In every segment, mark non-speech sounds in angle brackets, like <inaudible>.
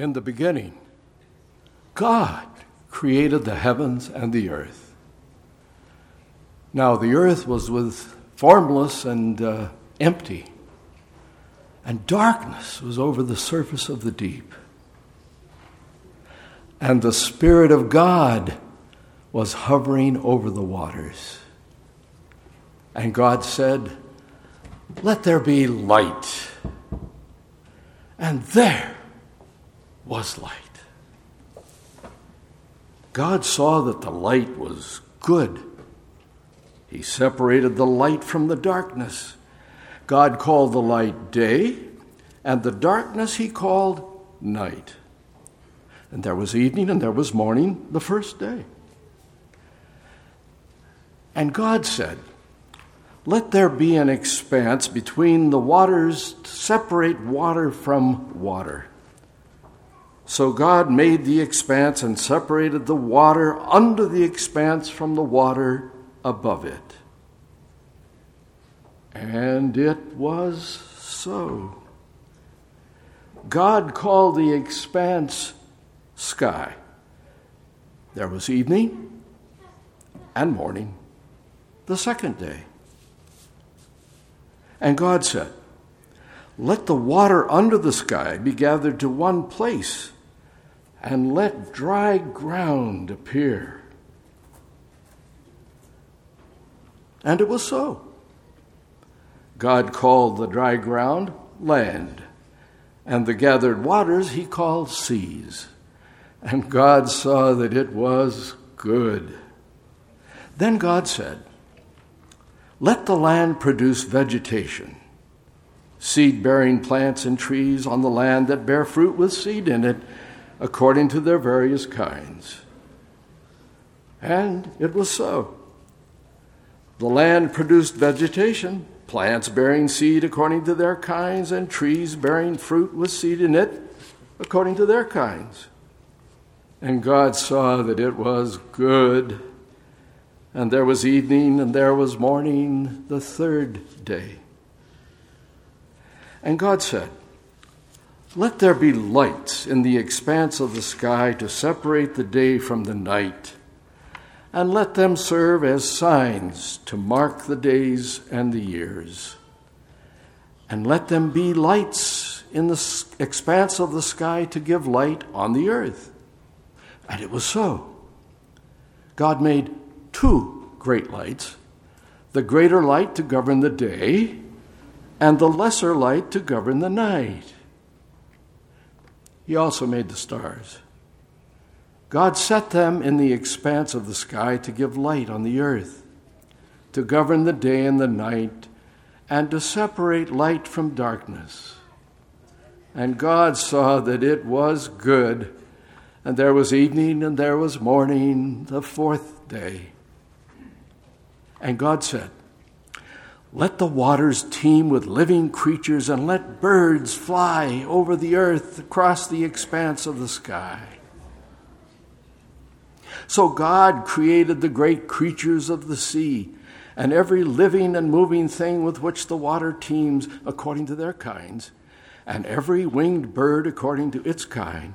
In the beginning, God created the heavens and the earth. Now, the earth was with formless and uh, empty, and darkness was over the surface of the deep. And the Spirit of God was hovering over the waters. And God said, Let there be light. And there was light. God saw that the light was good. He separated the light from the darkness. God called the light day, and the darkness he called night. And there was evening and there was morning the first day. And God said, Let there be an expanse between the waters to separate water from water. So God made the expanse and separated the water under the expanse from the water above it. And it was so. God called the expanse sky. There was evening and morning the second day. And God said, Let the water under the sky be gathered to one place and let dry ground appear. And it was so. God called the dry ground land, and the gathered waters he called seas. And God saw that it was good. Then God said, Let the land produce vegetation, seed bearing plants and trees on the land that bear fruit with seed in it according to their various kinds. And it was so. The land produced vegetation, plants bearing seed according to their kinds, and trees bearing fruit with seed in it according to their kinds. And God saw that it was good. And there was evening and there was morning the third day. And God said, let there be lights in the expanse of the sky to separate the day from the night, and let them serve as signs to mark the days and the years. And let them be lights in the expanse of the sky to give light on the earth. And it was so. God made two great lights the greater light to govern the day, and the lesser light to govern the night. He also made the stars. God set them in the expanse of the sky to give light on the earth, to govern the day and the night, and to separate light from darkness. And God saw that it was good, and there was evening and there was morning, the fourth day. And God said, let the waters teem with living creatures and let birds fly over the earth across the expanse of the sky. So God created the great creatures of the sea and every living and moving thing with which the water teems according to their kinds, and every winged bird according to its kind.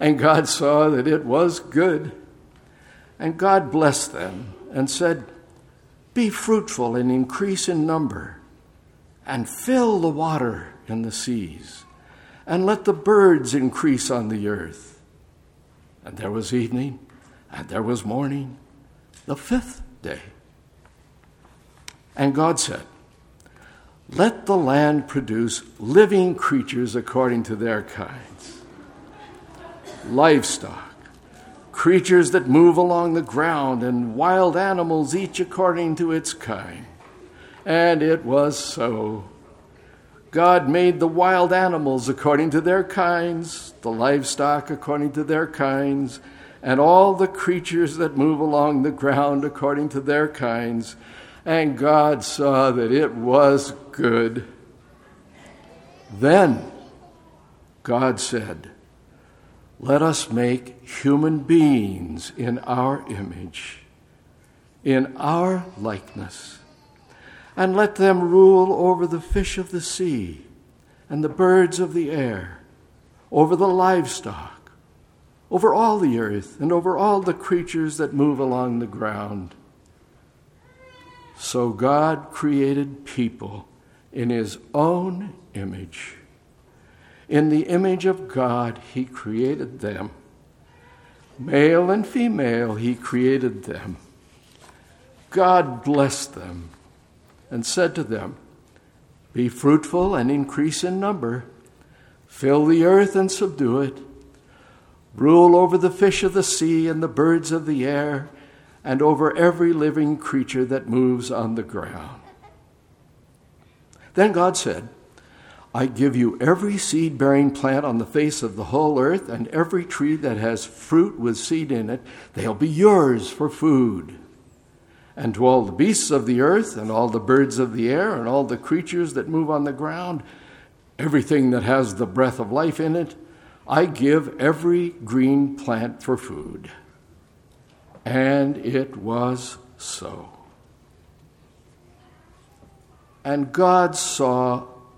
And God saw that it was good. And God blessed them and said, be fruitful and increase in number, and fill the water in the seas, and let the birds increase on the earth. And there was evening, and there was morning, the fifth day. And God said, Let the land produce living creatures according to their kinds, livestock creatures that move along the ground, and wild animals, each according to its kind. And it was so. God made the wild animals according to their kinds, the livestock according to their kinds, and all the creatures that move along the ground according to their kinds. And God saw that it was good. Then God said, let us make human beings in our image, in our likeness, and let them rule over the fish of the sea and the birds of the air, over the livestock, over all the earth, and over all the creatures that move along the ground. So God created people in his own image. In the image of God, he created them. Male and female, he created them. God blessed them and said to them, Be fruitful and increase in number, fill the earth and subdue it, rule over the fish of the sea and the birds of the air, and over every living creature that moves on the ground. Then God said, I give you every seed bearing plant on the face of the whole earth, and every tree that has fruit with seed in it, they'll be yours for food. And to all the beasts of the earth, and all the birds of the air, and all the creatures that move on the ground, everything that has the breath of life in it, I give every green plant for food. And it was so. And God saw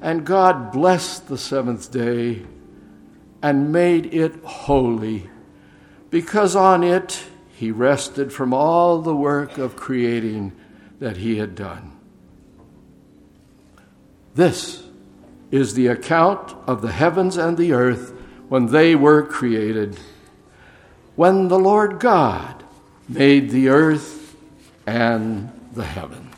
And God blessed the seventh day and made it holy, because on it he rested from all the work of creating that he had done. This is the account of the heavens and the earth when they were created, when the Lord God made the earth and the heavens.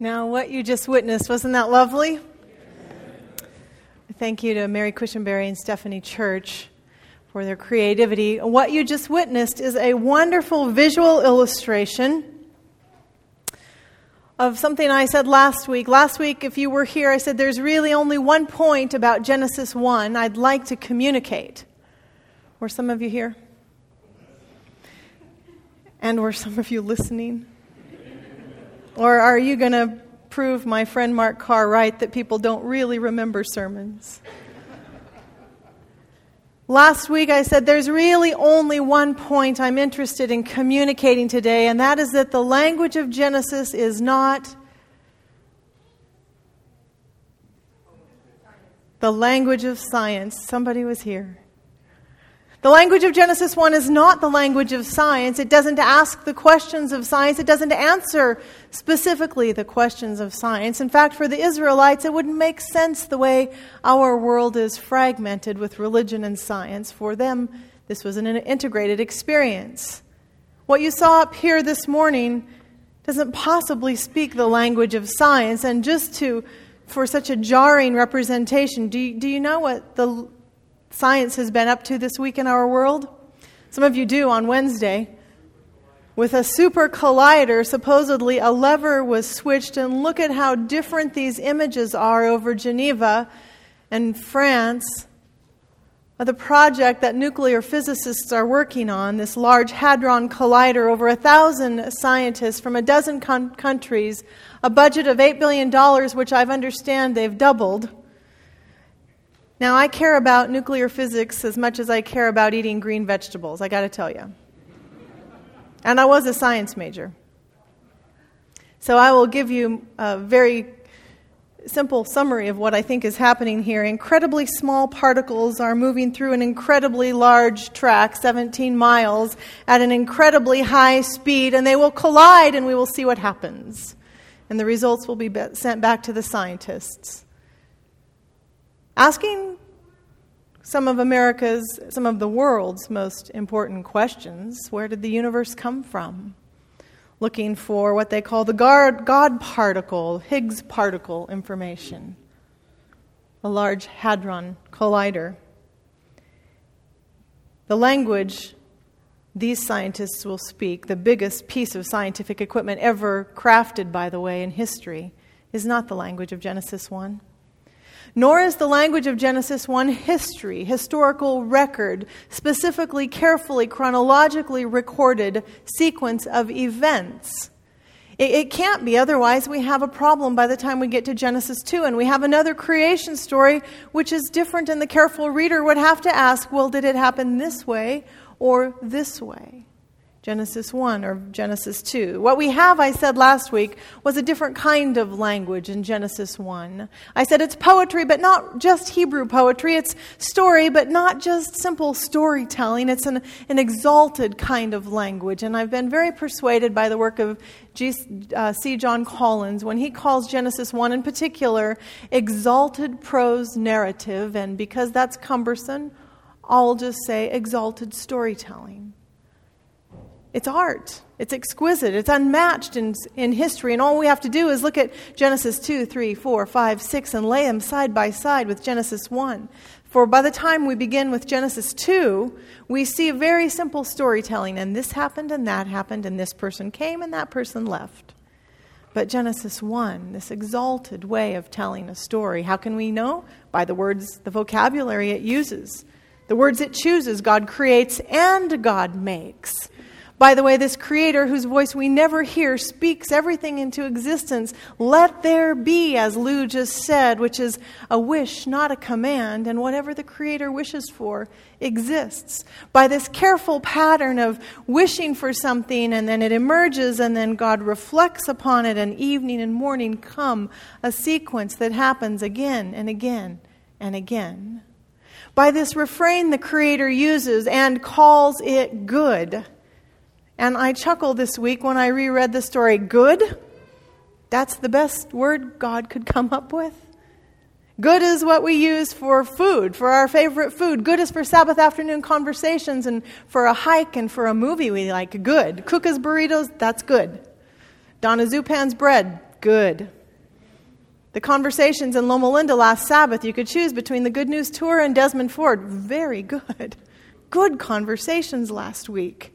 Now, what you just witnessed, wasn't that lovely? Thank you to Mary Cushenberry and Stephanie Church for their creativity. What you just witnessed is a wonderful visual illustration of something I said last week. Last week, if you were here, I said there's really only one point about Genesis 1 I'd like to communicate. Were some of you here? And were some of you listening? Or are you going to prove my friend Mark Carr right that people don't really remember sermons? Last week I said there's really only one point I'm interested in communicating today, and that is that the language of Genesis is not the language of science. Somebody was here. The language of Genesis 1 is not the language of science. It doesn't ask the questions of science. It doesn't answer specifically the questions of science. In fact, for the Israelites, it wouldn't make sense the way our world is fragmented with religion and science. For them, this was an integrated experience. What you saw up here this morning doesn't possibly speak the language of science. And just to, for such a jarring representation, do you, do you know what the science has been up to this week in our world? Some of you do on Wednesday. With a super collider, supposedly a lever was switched, and look at how different these images are over Geneva and France. The project that nuclear physicists are working on, this Large Hadron Collider, over a thousand scientists from a dozen con- countries, a budget of $8 billion, which I understand they've doubled. Now, I care about nuclear physics as much as I care about eating green vegetables, I got to tell you. And I was a science major. So I will give you a very simple summary of what I think is happening here. Incredibly small particles are moving through an incredibly large track, 17 miles, at an incredibly high speed, and they will collide, and we will see what happens. And the results will be sent back to the scientists asking some of America's, some of the world's most important questions. Where did the universe come from? Looking for what they call the God, God particle, Higgs particle information, a large hadron collider. The language these scientists will speak, the biggest piece of scientific equipment ever crafted, by the way, in history, is not the language of Genesis 1. Nor is the language of Genesis 1 history, historical record, specifically, carefully, chronologically recorded sequence of events. It, it can't be, otherwise, we have a problem by the time we get to Genesis 2, and we have another creation story which is different, and the careful reader would have to ask well, did it happen this way or this way? Genesis 1 or Genesis 2. What we have, I said last week, was a different kind of language in Genesis 1. I said it's poetry, but not just Hebrew poetry. It's story, but not just simple storytelling. It's an, an exalted kind of language. And I've been very persuaded by the work of G, uh, C. John Collins when he calls Genesis 1 in particular exalted prose narrative. And because that's cumbersome, I'll just say exalted storytelling. It's art. It's exquisite. It's unmatched in, in history. And all we have to do is look at Genesis 2, 3, 4, 5, 6, and lay them side by side with Genesis 1. For by the time we begin with Genesis 2, we see a very simple storytelling. And this happened, and that happened, and this person came, and that person left. But Genesis 1, this exalted way of telling a story, how can we know? By the words, the vocabulary it uses. The words it chooses, God creates and God makes. By the way, this creator whose voice we never hear speaks everything into existence. Let there be, as Lou just said, which is a wish, not a command, and whatever the creator wishes for exists. By this careful pattern of wishing for something and then it emerges and then God reflects upon it, and evening and morning come a sequence that happens again and again and again. By this refrain the creator uses and calls it good. And I chuckled this week when I reread the story. Good? That's the best word God could come up with. Good is what we use for food, for our favorite food. Good is for Sabbath afternoon conversations and for a hike and for a movie we like. Good. Kuka's burritos, that's good. Donna Zupan's bread, good. The conversations in Loma Linda last Sabbath, you could choose between the Good News Tour and Desmond Ford. Very good. Good conversations last week.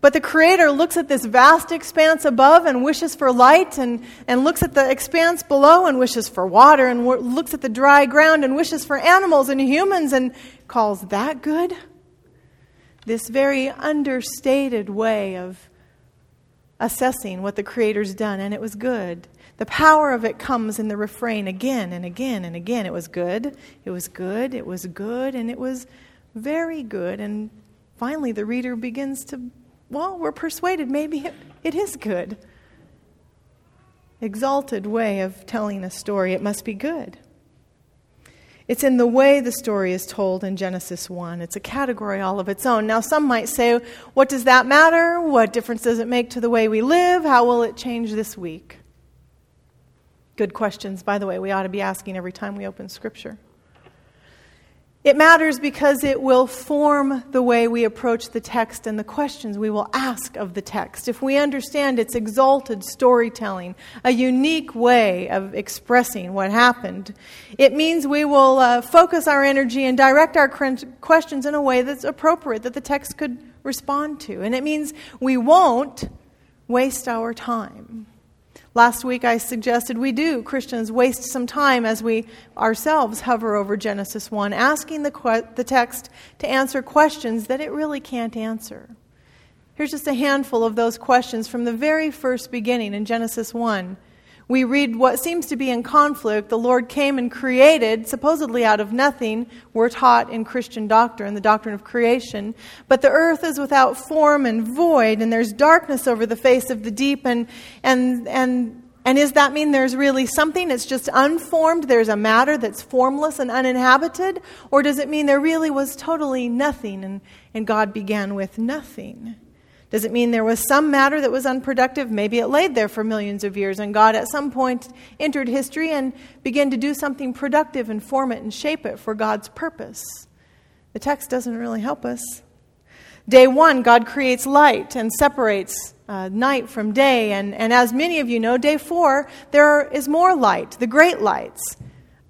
But the Creator looks at this vast expanse above and wishes for light, and, and looks at the expanse below and wishes for water, and w- looks at the dry ground and wishes for animals and humans, and calls that good? This very understated way of assessing what the Creator's done, and it was good. The power of it comes in the refrain again and again and again. It was good, it was good, it was good, and it was very good. And finally, the reader begins to well, we're persuaded maybe it, it is good. Exalted way of telling a story, it must be good. It's in the way the story is told in Genesis 1. It's a category all of its own. Now, some might say, what does that matter? What difference does it make to the way we live? How will it change this week? Good questions, by the way, we ought to be asking every time we open Scripture. It matters because it will form the way we approach the text and the questions we will ask of the text. If we understand its exalted storytelling, a unique way of expressing what happened, it means we will uh, focus our energy and direct our questions in a way that's appropriate, that the text could respond to. And it means we won't waste our time. Last week I suggested we do, Christians, waste some time as we ourselves hover over Genesis 1, asking the, que- the text to answer questions that it really can't answer. Here's just a handful of those questions from the very first beginning in Genesis 1 we read what seems to be in conflict. The Lord came and created, supposedly out of nothing. We're taught in Christian doctrine, the doctrine of creation. But the earth is without form and void, and there's darkness over the face of the deep. And, and, and, and does that mean there's really something It's just unformed? There's a matter that's formless and uninhabited? Or does it mean there really was totally nothing and, and God began with nothing? Does it mean there was some matter that was unproductive? Maybe it laid there for millions of years, and God at some point entered history and began to do something productive and form it and shape it for God's purpose. The text doesn't really help us. Day one, God creates light and separates uh, night from day. And, and as many of you know, day four, there is more light, the great lights,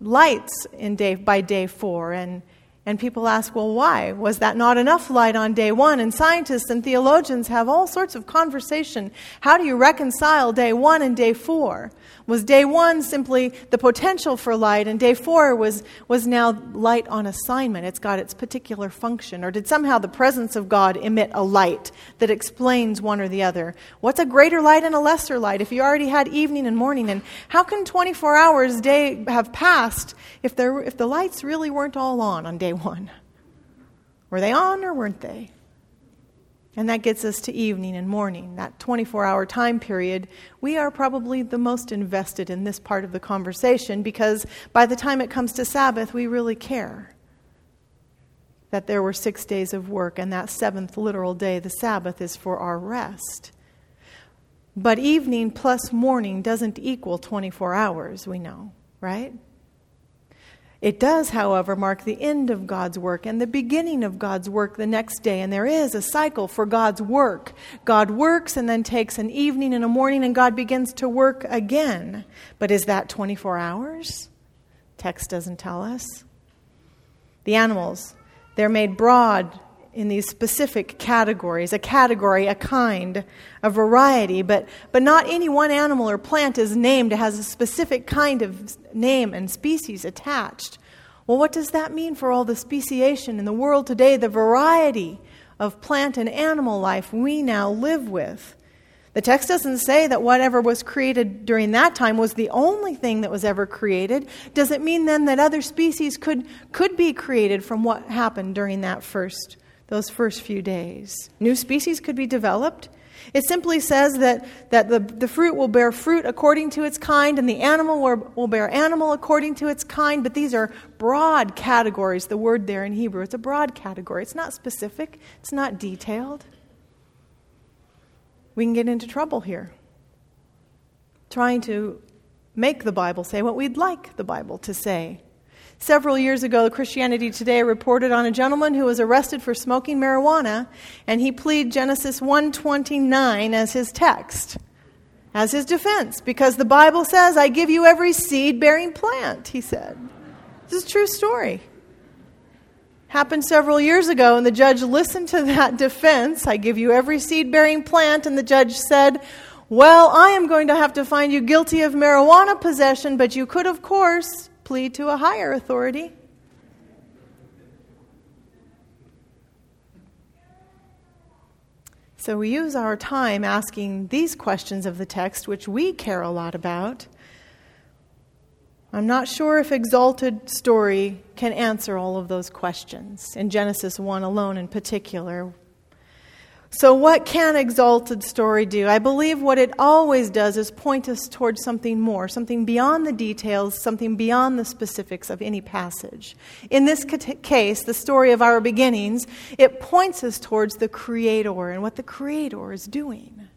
lights in day, by day four. And, And people ask, well, why? Was that not enough light on day one? And scientists and theologians have all sorts of conversation. How do you reconcile day one and day four? Was day one simply the potential for light, and day four was, was now light on assignment? It's got its particular function. Or did somehow the presence of God emit a light that explains one or the other? What's a greater light and a lesser light if you already had evening and morning? And how can 24 hours day have passed if, there, if the lights really weren't all on on day one? Were they on or weren't they? And that gets us to evening and morning, that 24 hour time period. We are probably the most invested in this part of the conversation because by the time it comes to Sabbath, we really care that there were six days of work, and that seventh literal day, the Sabbath, is for our rest. But evening plus morning doesn't equal 24 hours, we know, right? It does, however, mark the end of God's work and the beginning of God's work the next day. And there is a cycle for God's work. God works and then takes an evening and a morning, and God begins to work again. But is that 24 hours? Text doesn't tell us. The animals, they're made broad in these specific categories a category, a kind, a variety, but, but not any one animal or plant is named. It has a specific kind of name and species attached. Well, what does that mean for all the speciation in the world today, the variety of plant and animal life we now live with? The text doesn't say that whatever was created during that time was the only thing that was ever created. Does it mean then that other species could, could be created from what happened during that first those first few days. New species could be developed. It simply says that, that the, the fruit will bear fruit according to its kind, and the animal will, will bear animal according to its kind, but these are broad categories. The word there in Hebrew, it's a broad category. It's not specific, it's not detailed. We can get into trouble here trying to make the Bible say what we'd like the Bible to say. Several years ago, Christianity Today reported on a gentleman who was arrested for smoking marijuana, and he pleaded Genesis 1:29 as his text, as his defense, because the Bible says, "I give you every seed-bearing plant," he said. This is a true story. Happened several years ago, and the judge listened to that defense. I give you every seed bearing plant, and the judge said, Well, I am going to have to find you guilty of marijuana possession, but you could, of course, plead to a higher authority. So we use our time asking these questions of the text, which we care a lot about. I'm not sure if Exalted Story can answer all of those questions, in Genesis 1 alone in particular. So, what can Exalted Story do? I believe what it always does is point us towards something more, something beyond the details, something beyond the specifics of any passage. In this case, the story of our beginnings, it points us towards the Creator and what the Creator is doing.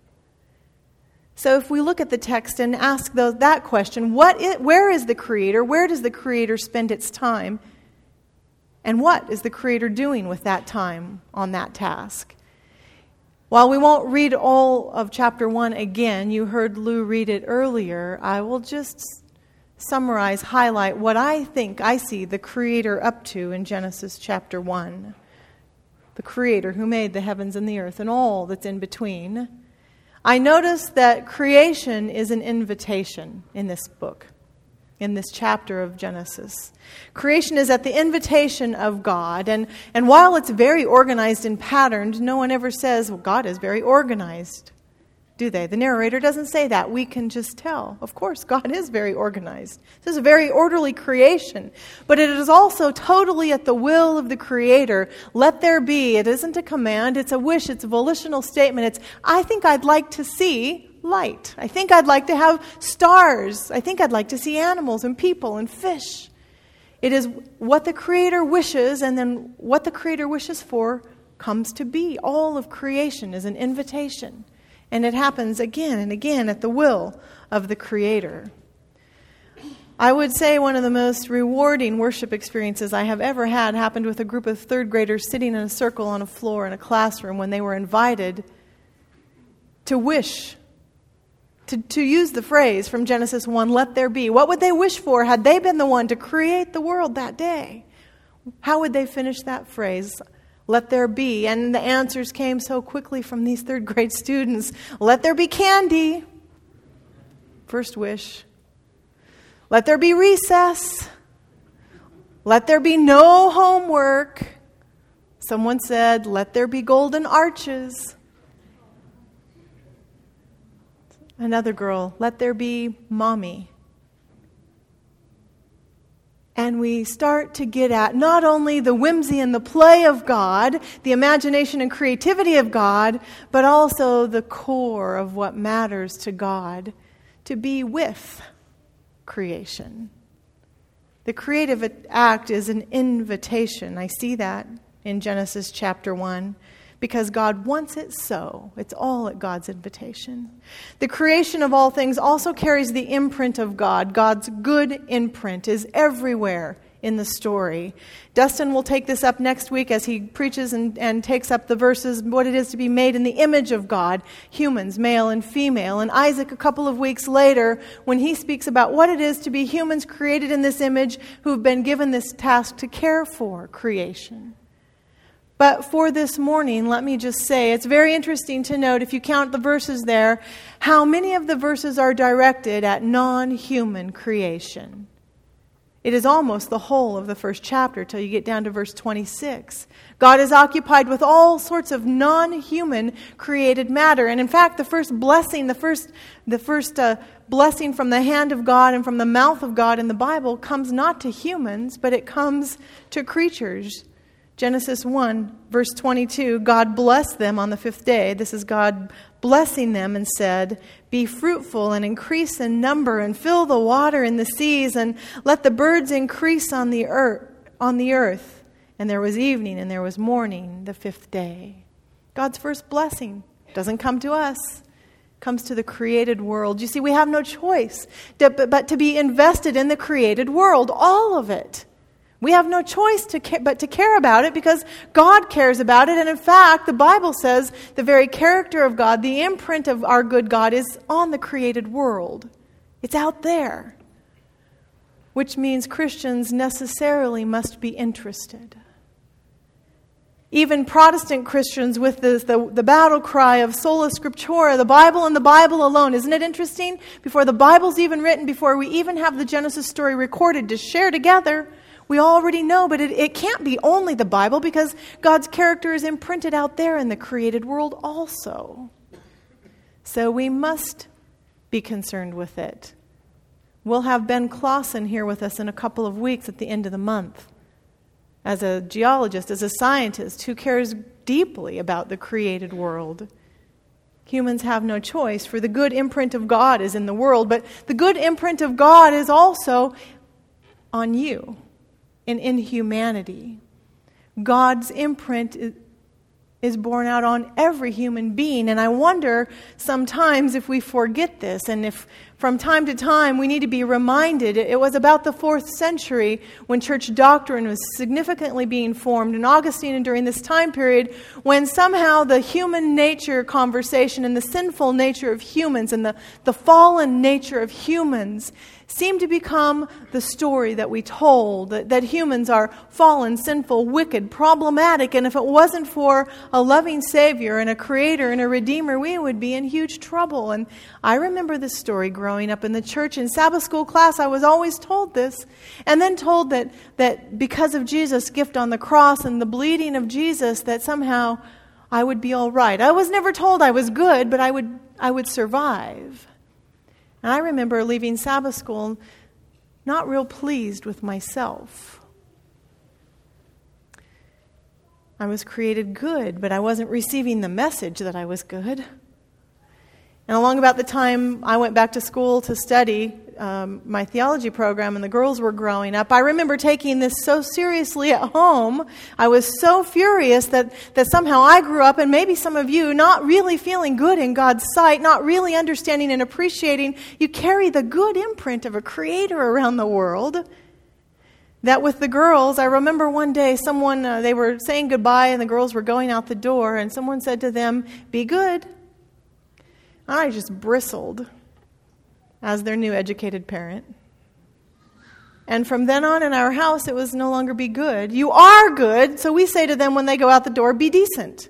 So, if we look at the text and ask that question, where is the Creator? Where does the Creator spend its time? And what is the Creator doing with that time on that task? While we won't read all of chapter 1 again, you heard Lou read it earlier, I will just summarize, highlight what I think I see the Creator up to in Genesis chapter 1. The Creator who made the heavens and the earth and all that's in between. I notice that creation is an invitation in this book in this chapter of Genesis. Creation is at the invitation of God, and, and while it's very organized and patterned, no one ever says, well, God is very organized. Do they? The narrator doesn't say that. We can just tell. Of course, God is very organized. This is a very orderly creation. But it is also totally at the will of the Creator. Let there be. It isn't a command, it's a wish, it's a volitional statement. It's, I think I'd like to see light. I think I'd like to have stars. I think I'd like to see animals and people and fish. It is what the Creator wishes, and then what the Creator wishes for comes to be. All of creation is an invitation. And it happens again and again at the will of the Creator. I would say one of the most rewarding worship experiences I have ever had happened with a group of third graders sitting in a circle on a floor in a classroom when they were invited to wish to, to use the phrase from Genesis 1, let there be. What would they wish for had they been the one to create the world that day? How would they finish that phrase? Let there be. And the answers came so quickly from these third grade <laughs> students. Let there be candy. First wish. Let there be recess. Let there be no homework. Someone said, Let there be golden arches. Another girl, Let there be mommy. And we start to get at not only the whimsy and the play of God, the imagination and creativity of God, but also the core of what matters to God to be with creation. The creative act is an invitation. I see that in Genesis chapter 1 because God wants it so. It's all at God's invitation. The creation of all things also carries the imprint of God. God's good imprint is everywhere in the story. Dustin will take this up next week as he preaches and, and takes up the verses, what it is to be made in the image of God, humans, male and female. And Isaac, a couple of weeks later, when he speaks about what it is to be humans created in this image who've been given this task to care for creation. But for this morning, let me just say it's very interesting to note, if you count the verses there, how many of the verses are directed at non human creation. It is almost the whole of the first chapter till you get down to verse 26. God is occupied with all sorts of non human created matter. And in fact, the first blessing, the first, the first uh, blessing from the hand of God and from the mouth of God in the Bible comes not to humans, but it comes to creatures. Genesis 1, verse 22 God blessed them on the fifth day. This is God blessing them and said, Be fruitful and increase in number and fill the water in the seas and let the birds increase on the earth. On the earth. And there was evening and there was morning the fifth day. God's first blessing doesn't come to us comes to the created world. You see, we have no choice but to be invested in the created world, all of it. We have no choice to care, but to care about it because God cares about it. And in fact, the Bible says the very character of God, the imprint of our good God, is on the created world. It's out there. Which means Christians necessarily must be interested. Even Protestant Christians with this, the, the battle cry of sola scriptura, the Bible and the Bible alone. Isn't it interesting? Before the Bible's even written, before we even have the Genesis story recorded to share together, we already know, but it, it can't be only the Bible because God's character is imprinted out there in the created world also. So we must be concerned with it. We'll have Ben Clausen here with us in a couple of weeks at the end of the month. As a geologist, as a scientist who cares deeply about the created world. Humans have no choice, for the good imprint of God is in the world, but the good imprint of God is also on you and in humanity. God's imprint is borne out on every human being. And I wonder sometimes if we forget this and if from time to time we need to be reminded. It was about the fourth century when church doctrine was significantly being formed in Augustine and during this time period when somehow the human nature conversation and the sinful nature of humans and the, the fallen nature of humans seemed to become the story that we told that, that, humans are fallen, sinful, wicked, problematic, and if it wasn't for a loving Savior and a Creator and a Redeemer, we would be in huge trouble. And I remember this story growing up in the church. In Sabbath school class, I was always told this, and then told that, that because of Jesus' gift on the cross and the bleeding of Jesus, that somehow I would be all right. I was never told I was good, but I would, I would survive. And I remember leaving Sabbath school not real pleased with myself. I was created good, but I wasn't receiving the message that I was good. And along about the time I went back to school to study um, my theology program and the girls were growing up, I remember taking this so seriously at home. I was so furious that, that somehow I grew up, and maybe some of you, not really feeling good in God's sight, not really understanding and appreciating. You carry the good imprint of a creator around the world. That with the girls, I remember one day someone, uh, they were saying goodbye and the girls were going out the door, and someone said to them, Be good. I just bristled as their new educated parent. And from then on in our house, it was no longer be good. You are good, so we say to them when they go out the door, be decent.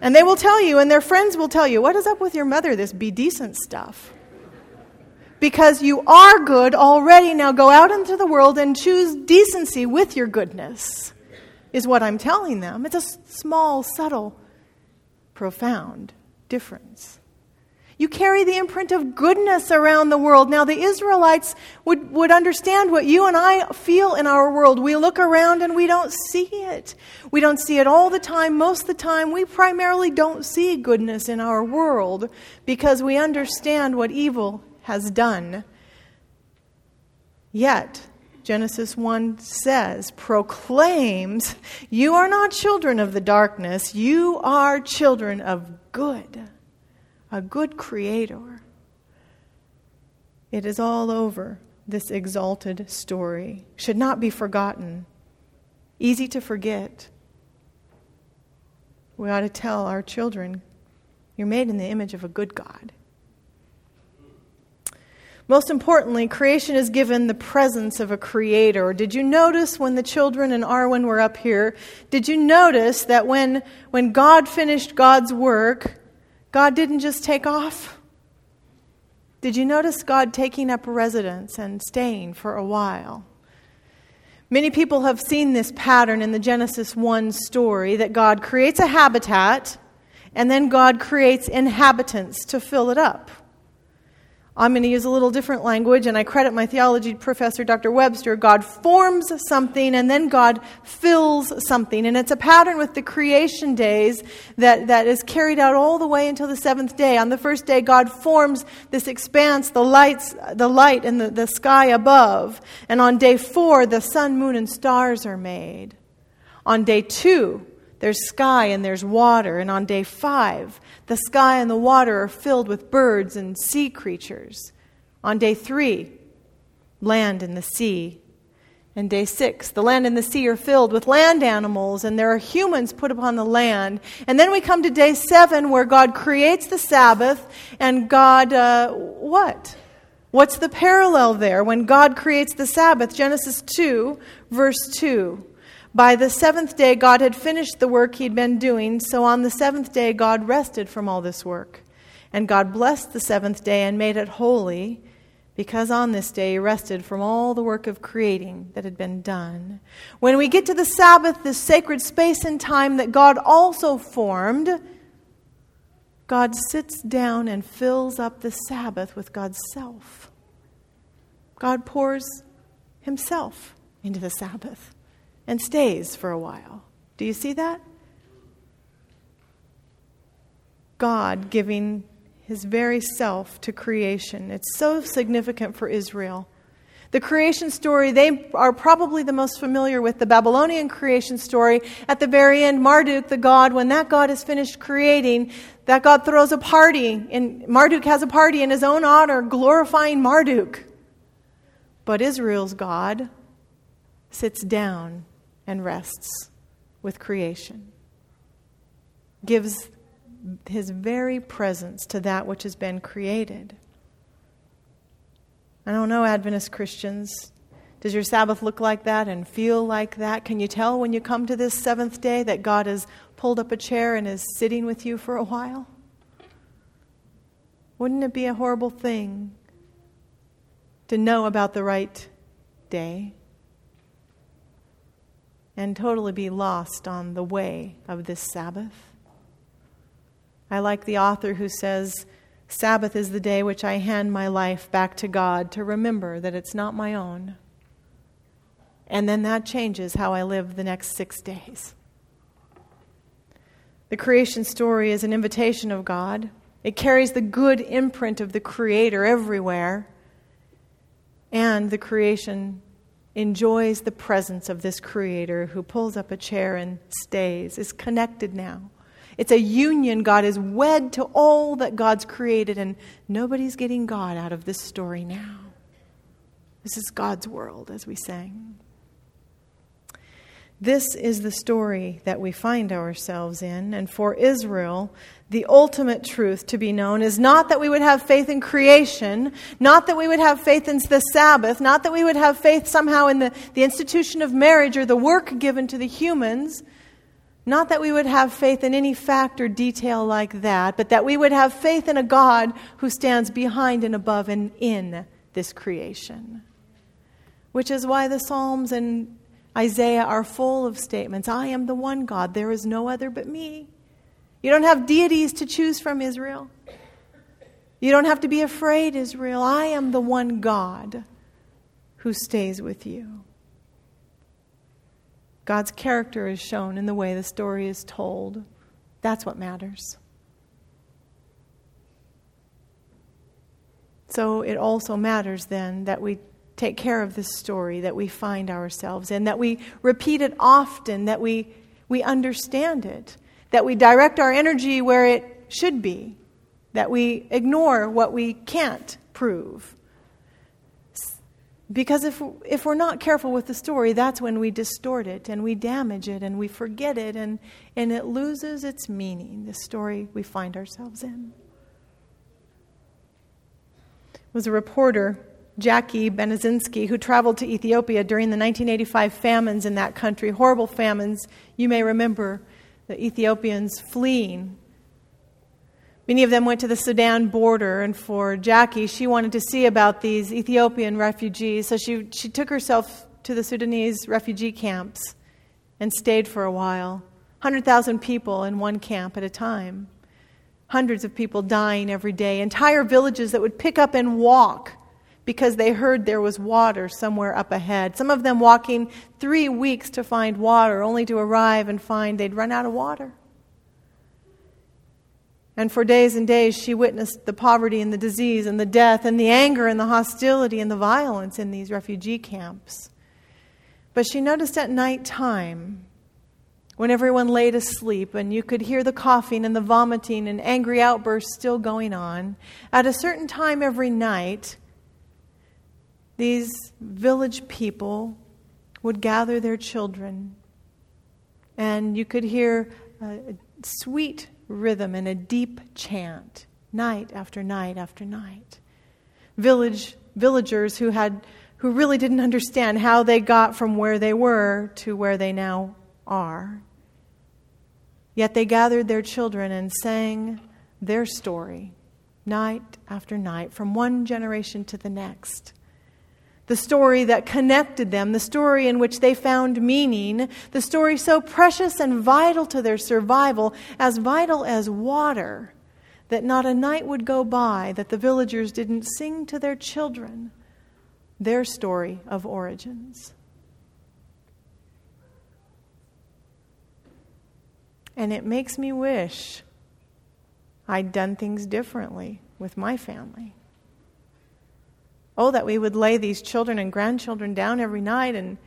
And they will tell you, and their friends will tell you, what is up with your mother, this be decent stuff? Because you are good already. Now go out into the world and choose decency with your goodness, is what I'm telling them. It's a small, subtle, profound difference. You carry the imprint of goodness around the world. Now, the Israelites would, would understand what you and I feel in our world. We look around and we don't see it. We don't see it all the time. Most of the time, we primarily don't see goodness in our world because we understand what evil has done. Yet, Genesis 1 says, proclaims, You are not children of the darkness, you are children of good a good creator. It is all over, this exalted story. Should not be forgotten. Easy to forget. We ought to tell our children, You're made in the image of a good God. Most importantly, creation is given the presence of a creator. Did you notice when the children and Arwen were up here? Did you notice that when, when God finished God's work, God didn't just take off. Did you notice God taking up residence and staying for a while? Many people have seen this pattern in the Genesis 1 story that God creates a habitat and then God creates inhabitants to fill it up. I'm going to use a little different language, and I credit my theology professor, Dr. Webster. God forms something, and then God fills something. And it's a pattern with the creation days that, that is carried out all the way until the seventh day. On the first day, God forms this expanse, the, lights, the light and the, the sky above. And on day four, the sun, moon, and stars are made. On day two, there's sky and there's water. And on day five, the sky and the water are filled with birds and sea creatures. On day three, land and the sea. And day six, the land and the sea are filled with land animals, and there are humans put upon the land. And then we come to day seven, where God creates the Sabbath, and God, uh, what? What's the parallel there when God creates the Sabbath? Genesis 2, verse 2. By the seventh day, God had finished the work he'd been doing, so on the seventh day, God rested from all this work. And God blessed the seventh day and made it holy, because on this day he rested from all the work of creating that had been done. When we get to the Sabbath, this sacred space and time that God also formed, God sits down and fills up the Sabbath with God's self. God pours himself into the Sabbath and stays for a while. Do you see that? God giving his very self to creation. It's so significant for Israel. The creation story, they are probably the most familiar with the Babylonian creation story. At the very end, Marduk, the god, when that god is finished creating, that god throws a party, and Marduk has a party in his own honor, glorifying Marduk. But Israel's God sits down and rests with creation. Gives his very presence to that which has been created. I don't know, Adventist Christians. Does your Sabbath look like that and feel like that? Can you tell when you come to this seventh day that God has pulled up a chair and is sitting with you for a while? Wouldn't it be a horrible thing to know about the right day? And totally be lost on the way of this Sabbath. I like the author who says, Sabbath is the day which I hand my life back to God to remember that it's not my own. And then that changes how I live the next six days. The creation story is an invitation of God. It carries the good imprint of the Creator everywhere. And the creation enjoys the presence of this creator who pulls up a chair and stays, is connected now. It's a union. God is wed to all that God's created, and nobody's getting God out of this story now. This is God's world, as we sang. This is the story that we find ourselves in. And for Israel, the ultimate truth to be known is not that we would have faith in creation, not that we would have faith in the Sabbath, not that we would have faith somehow in the, the institution of marriage or the work given to the humans, not that we would have faith in any fact or detail like that, but that we would have faith in a God who stands behind and above and in this creation. Which is why the Psalms and Isaiah are full of statements I am the one God, there is no other but me. You don't have deities to choose from, Israel. You don't have to be afraid, Israel. I am the one God who stays with you. God's character is shown in the way the story is told. That's what matters. So it also matters then that we take care of this story that we find ourselves in, that we repeat it often, that we, we understand it, that we direct our energy where it should be, that we ignore what we can't prove. Because if, if we're not careful with the story, that's when we distort it and we damage it and we forget it and, and it loses its meaning, the story we find ourselves in. Was a reporter Jackie Benazinski, who traveled to Ethiopia during the 1985 famines in that country, horrible famines. You may remember the Ethiopians fleeing. Many of them went to the Sudan border, and for Jackie, she wanted to see about these Ethiopian refugees, so she, she took herself to the Sudanese refugee camps and stayed for a while. 100,000 people in one camp at a time. Hundreds of people dying every day. Entire villages that would pick up and walk because they heard there was water somewhere up ahead. Some of them walking three weeks to find water, only to arrive and find they'd run out of water. And for days and days, she witnessed the poverty and the disease and the death and the anger and the hostility and the violence in these refugee camps. But she noticed at night time, when everyone laid asleep and you could hear the coughing and the vomiting and angry outbursts still going on, at a certain time every night, these village people would gather their children, and you could hear a sweet rhythm and a deep chant night after night after night. Village villagers who had who really didn't understand how they got from where they were to where they now are. Yet they gathered their children and sang their story night after night from one generation to the next the story that connected them, the story in which they found meaning, the story so precious and vital to their survival, as vital as water, that not a night would go by that the villagers didn't sing to their children their story of origins. And it makes me wish I'd done things differently with my family. Oh, that we would lay these children and grandchildren down every night and,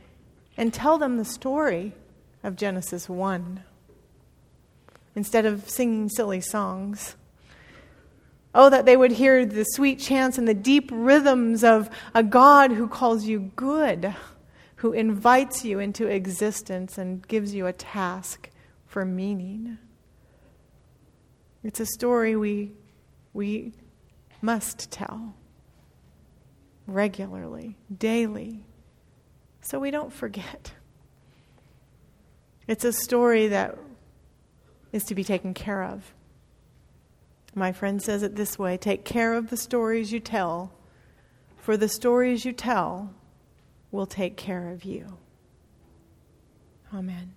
and tell them the story of Genesis 1 instead of singing silly songs. Oh, that they would hear the sweet chants and the deep rhythms of a God who calls you good, who invites you into existence and gives you a task for meaning. It's a story we, we must tell regularly, daily, so we don't forget. It's a story that is to be taken care of. My friend says it this way take care of the stories you tell, for the stories you tell will take care of you. Amen.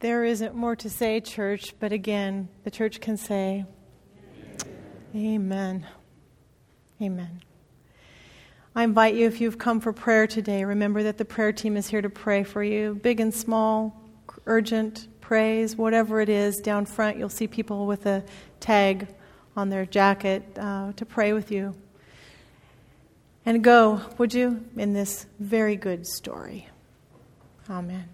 There isn't more to say, church, but again, the church can say, Amen. Amen. I invite you, if you've come for prayer today, remember that the prayer team is here to pray for you. Big and small, urgent praise, whatever it is, down front, you'll see people with a tag on their jacket uh, to pray with you. And go, would you, in this very good story. Amen.